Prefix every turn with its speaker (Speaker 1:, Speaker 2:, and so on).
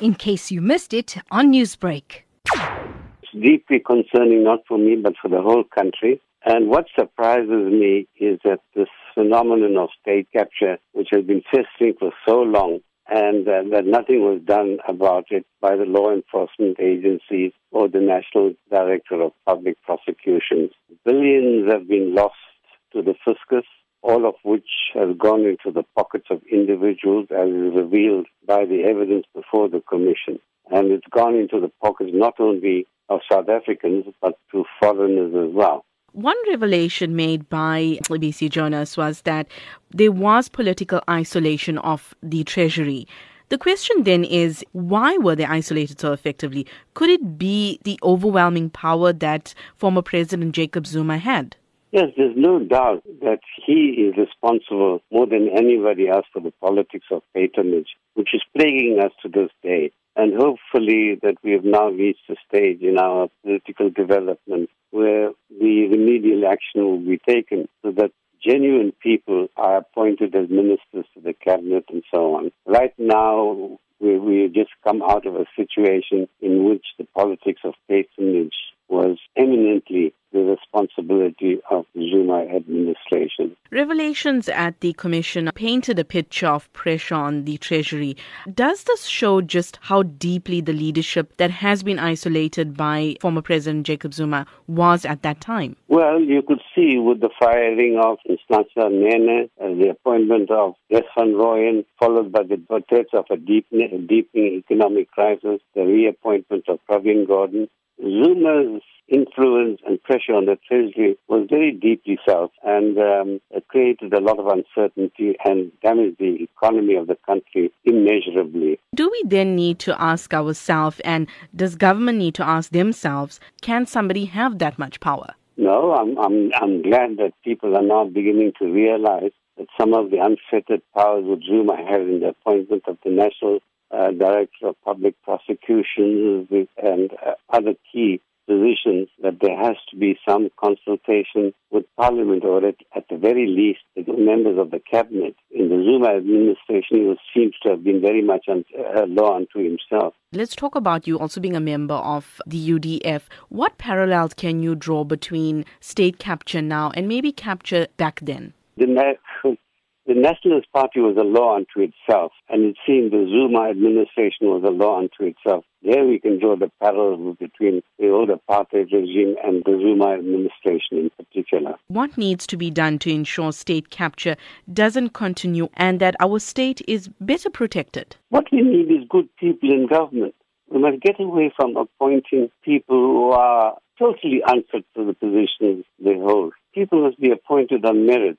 Speaker 1: in case you missed it on Newsbreak.
Speaker 2: It's deeply concerning, not for me, but for the whole country. And what surprises me is that this phenomenon of state capture, which has been festering for so long, and uh, that nothing was done about it by the law enforcement agencies or the National Director of Public Prosecutions. Billions have been lost to the fiscus, all of which has gone into the pockets of individuals as is revealed by the evidence before the Commission. And it's gone into the pockets not only of South Africans, but to foreigners as well.
Speaker 3: One revelation made by Mcebisi Jonas was that there was political isolation of the Treasury. The question then is why were they isolated so effectively? Could it be the overwhelming power that former President Jacob Zuma had?
Speaker 2: Yes, there's no doubt that he is responsible more than anybody else for the politics of patronage, which is plaguing us to this day. And hopefully that we have now reached a stage in our political development where the remedial action will be taken so that genuine people are appointed as ministers to the cabinet and so on. Right now, we, we just come out of a situation in which the politics of patronage was eminently responsibility of Zuma administration.
Speaker 3: Revelations at the Commission painted a picture of pressure on the Treasury. Does this show just how deeply the leadership that has been isolated by former President Jacob Zuma was at that time?
Speaker 2: Well, you could see with the firing of Nhlanhla Nene, uh, the appointment of Des van Rooyen, followed by the threats of a deepening, deepening economic crisis, the reappointment of Pravin Gordhan, Zuma's influence and pressure on the Treasury was very deeply felt and um, it created a lot of uncertainty and damaged the economy of the country immeasurably.
Speaker 3: Do we then need to ask ourselves, and does government need to ask themselves, can somebody have that much power?
Speaker 2: No, I'm, I'm, I'm glad that people are now beginning to realize that some of the unfettered powers that Zuma had in the appointment of the National uh, Director of Public Prosecutions and uh, other key positions that there has to be some consultation with Parliament or at, at the very least the members of the cabinet. In the Zuma administration, he seems to have been very much un, uh, law unto himself.
Speaker 3: Let's talk about you also being a member of the UDF. What parallels can you draw between state capture now and maybe capture back then?
Speaker 2: The, the Nationalist Party was a law unto itself, and it seemed the Zuma administration was a law unto itself. There we can draw the parallels between the old apartheid regime and the Zuma administration in particular.
Speaker 3: What needs to be done to ensure state capture doesn't continue and that our state is better protected?
Speaker 2: What we need is good people in government. We must get away from appointing people who are totally unfit for the positions they hold. People must be appointed on merit.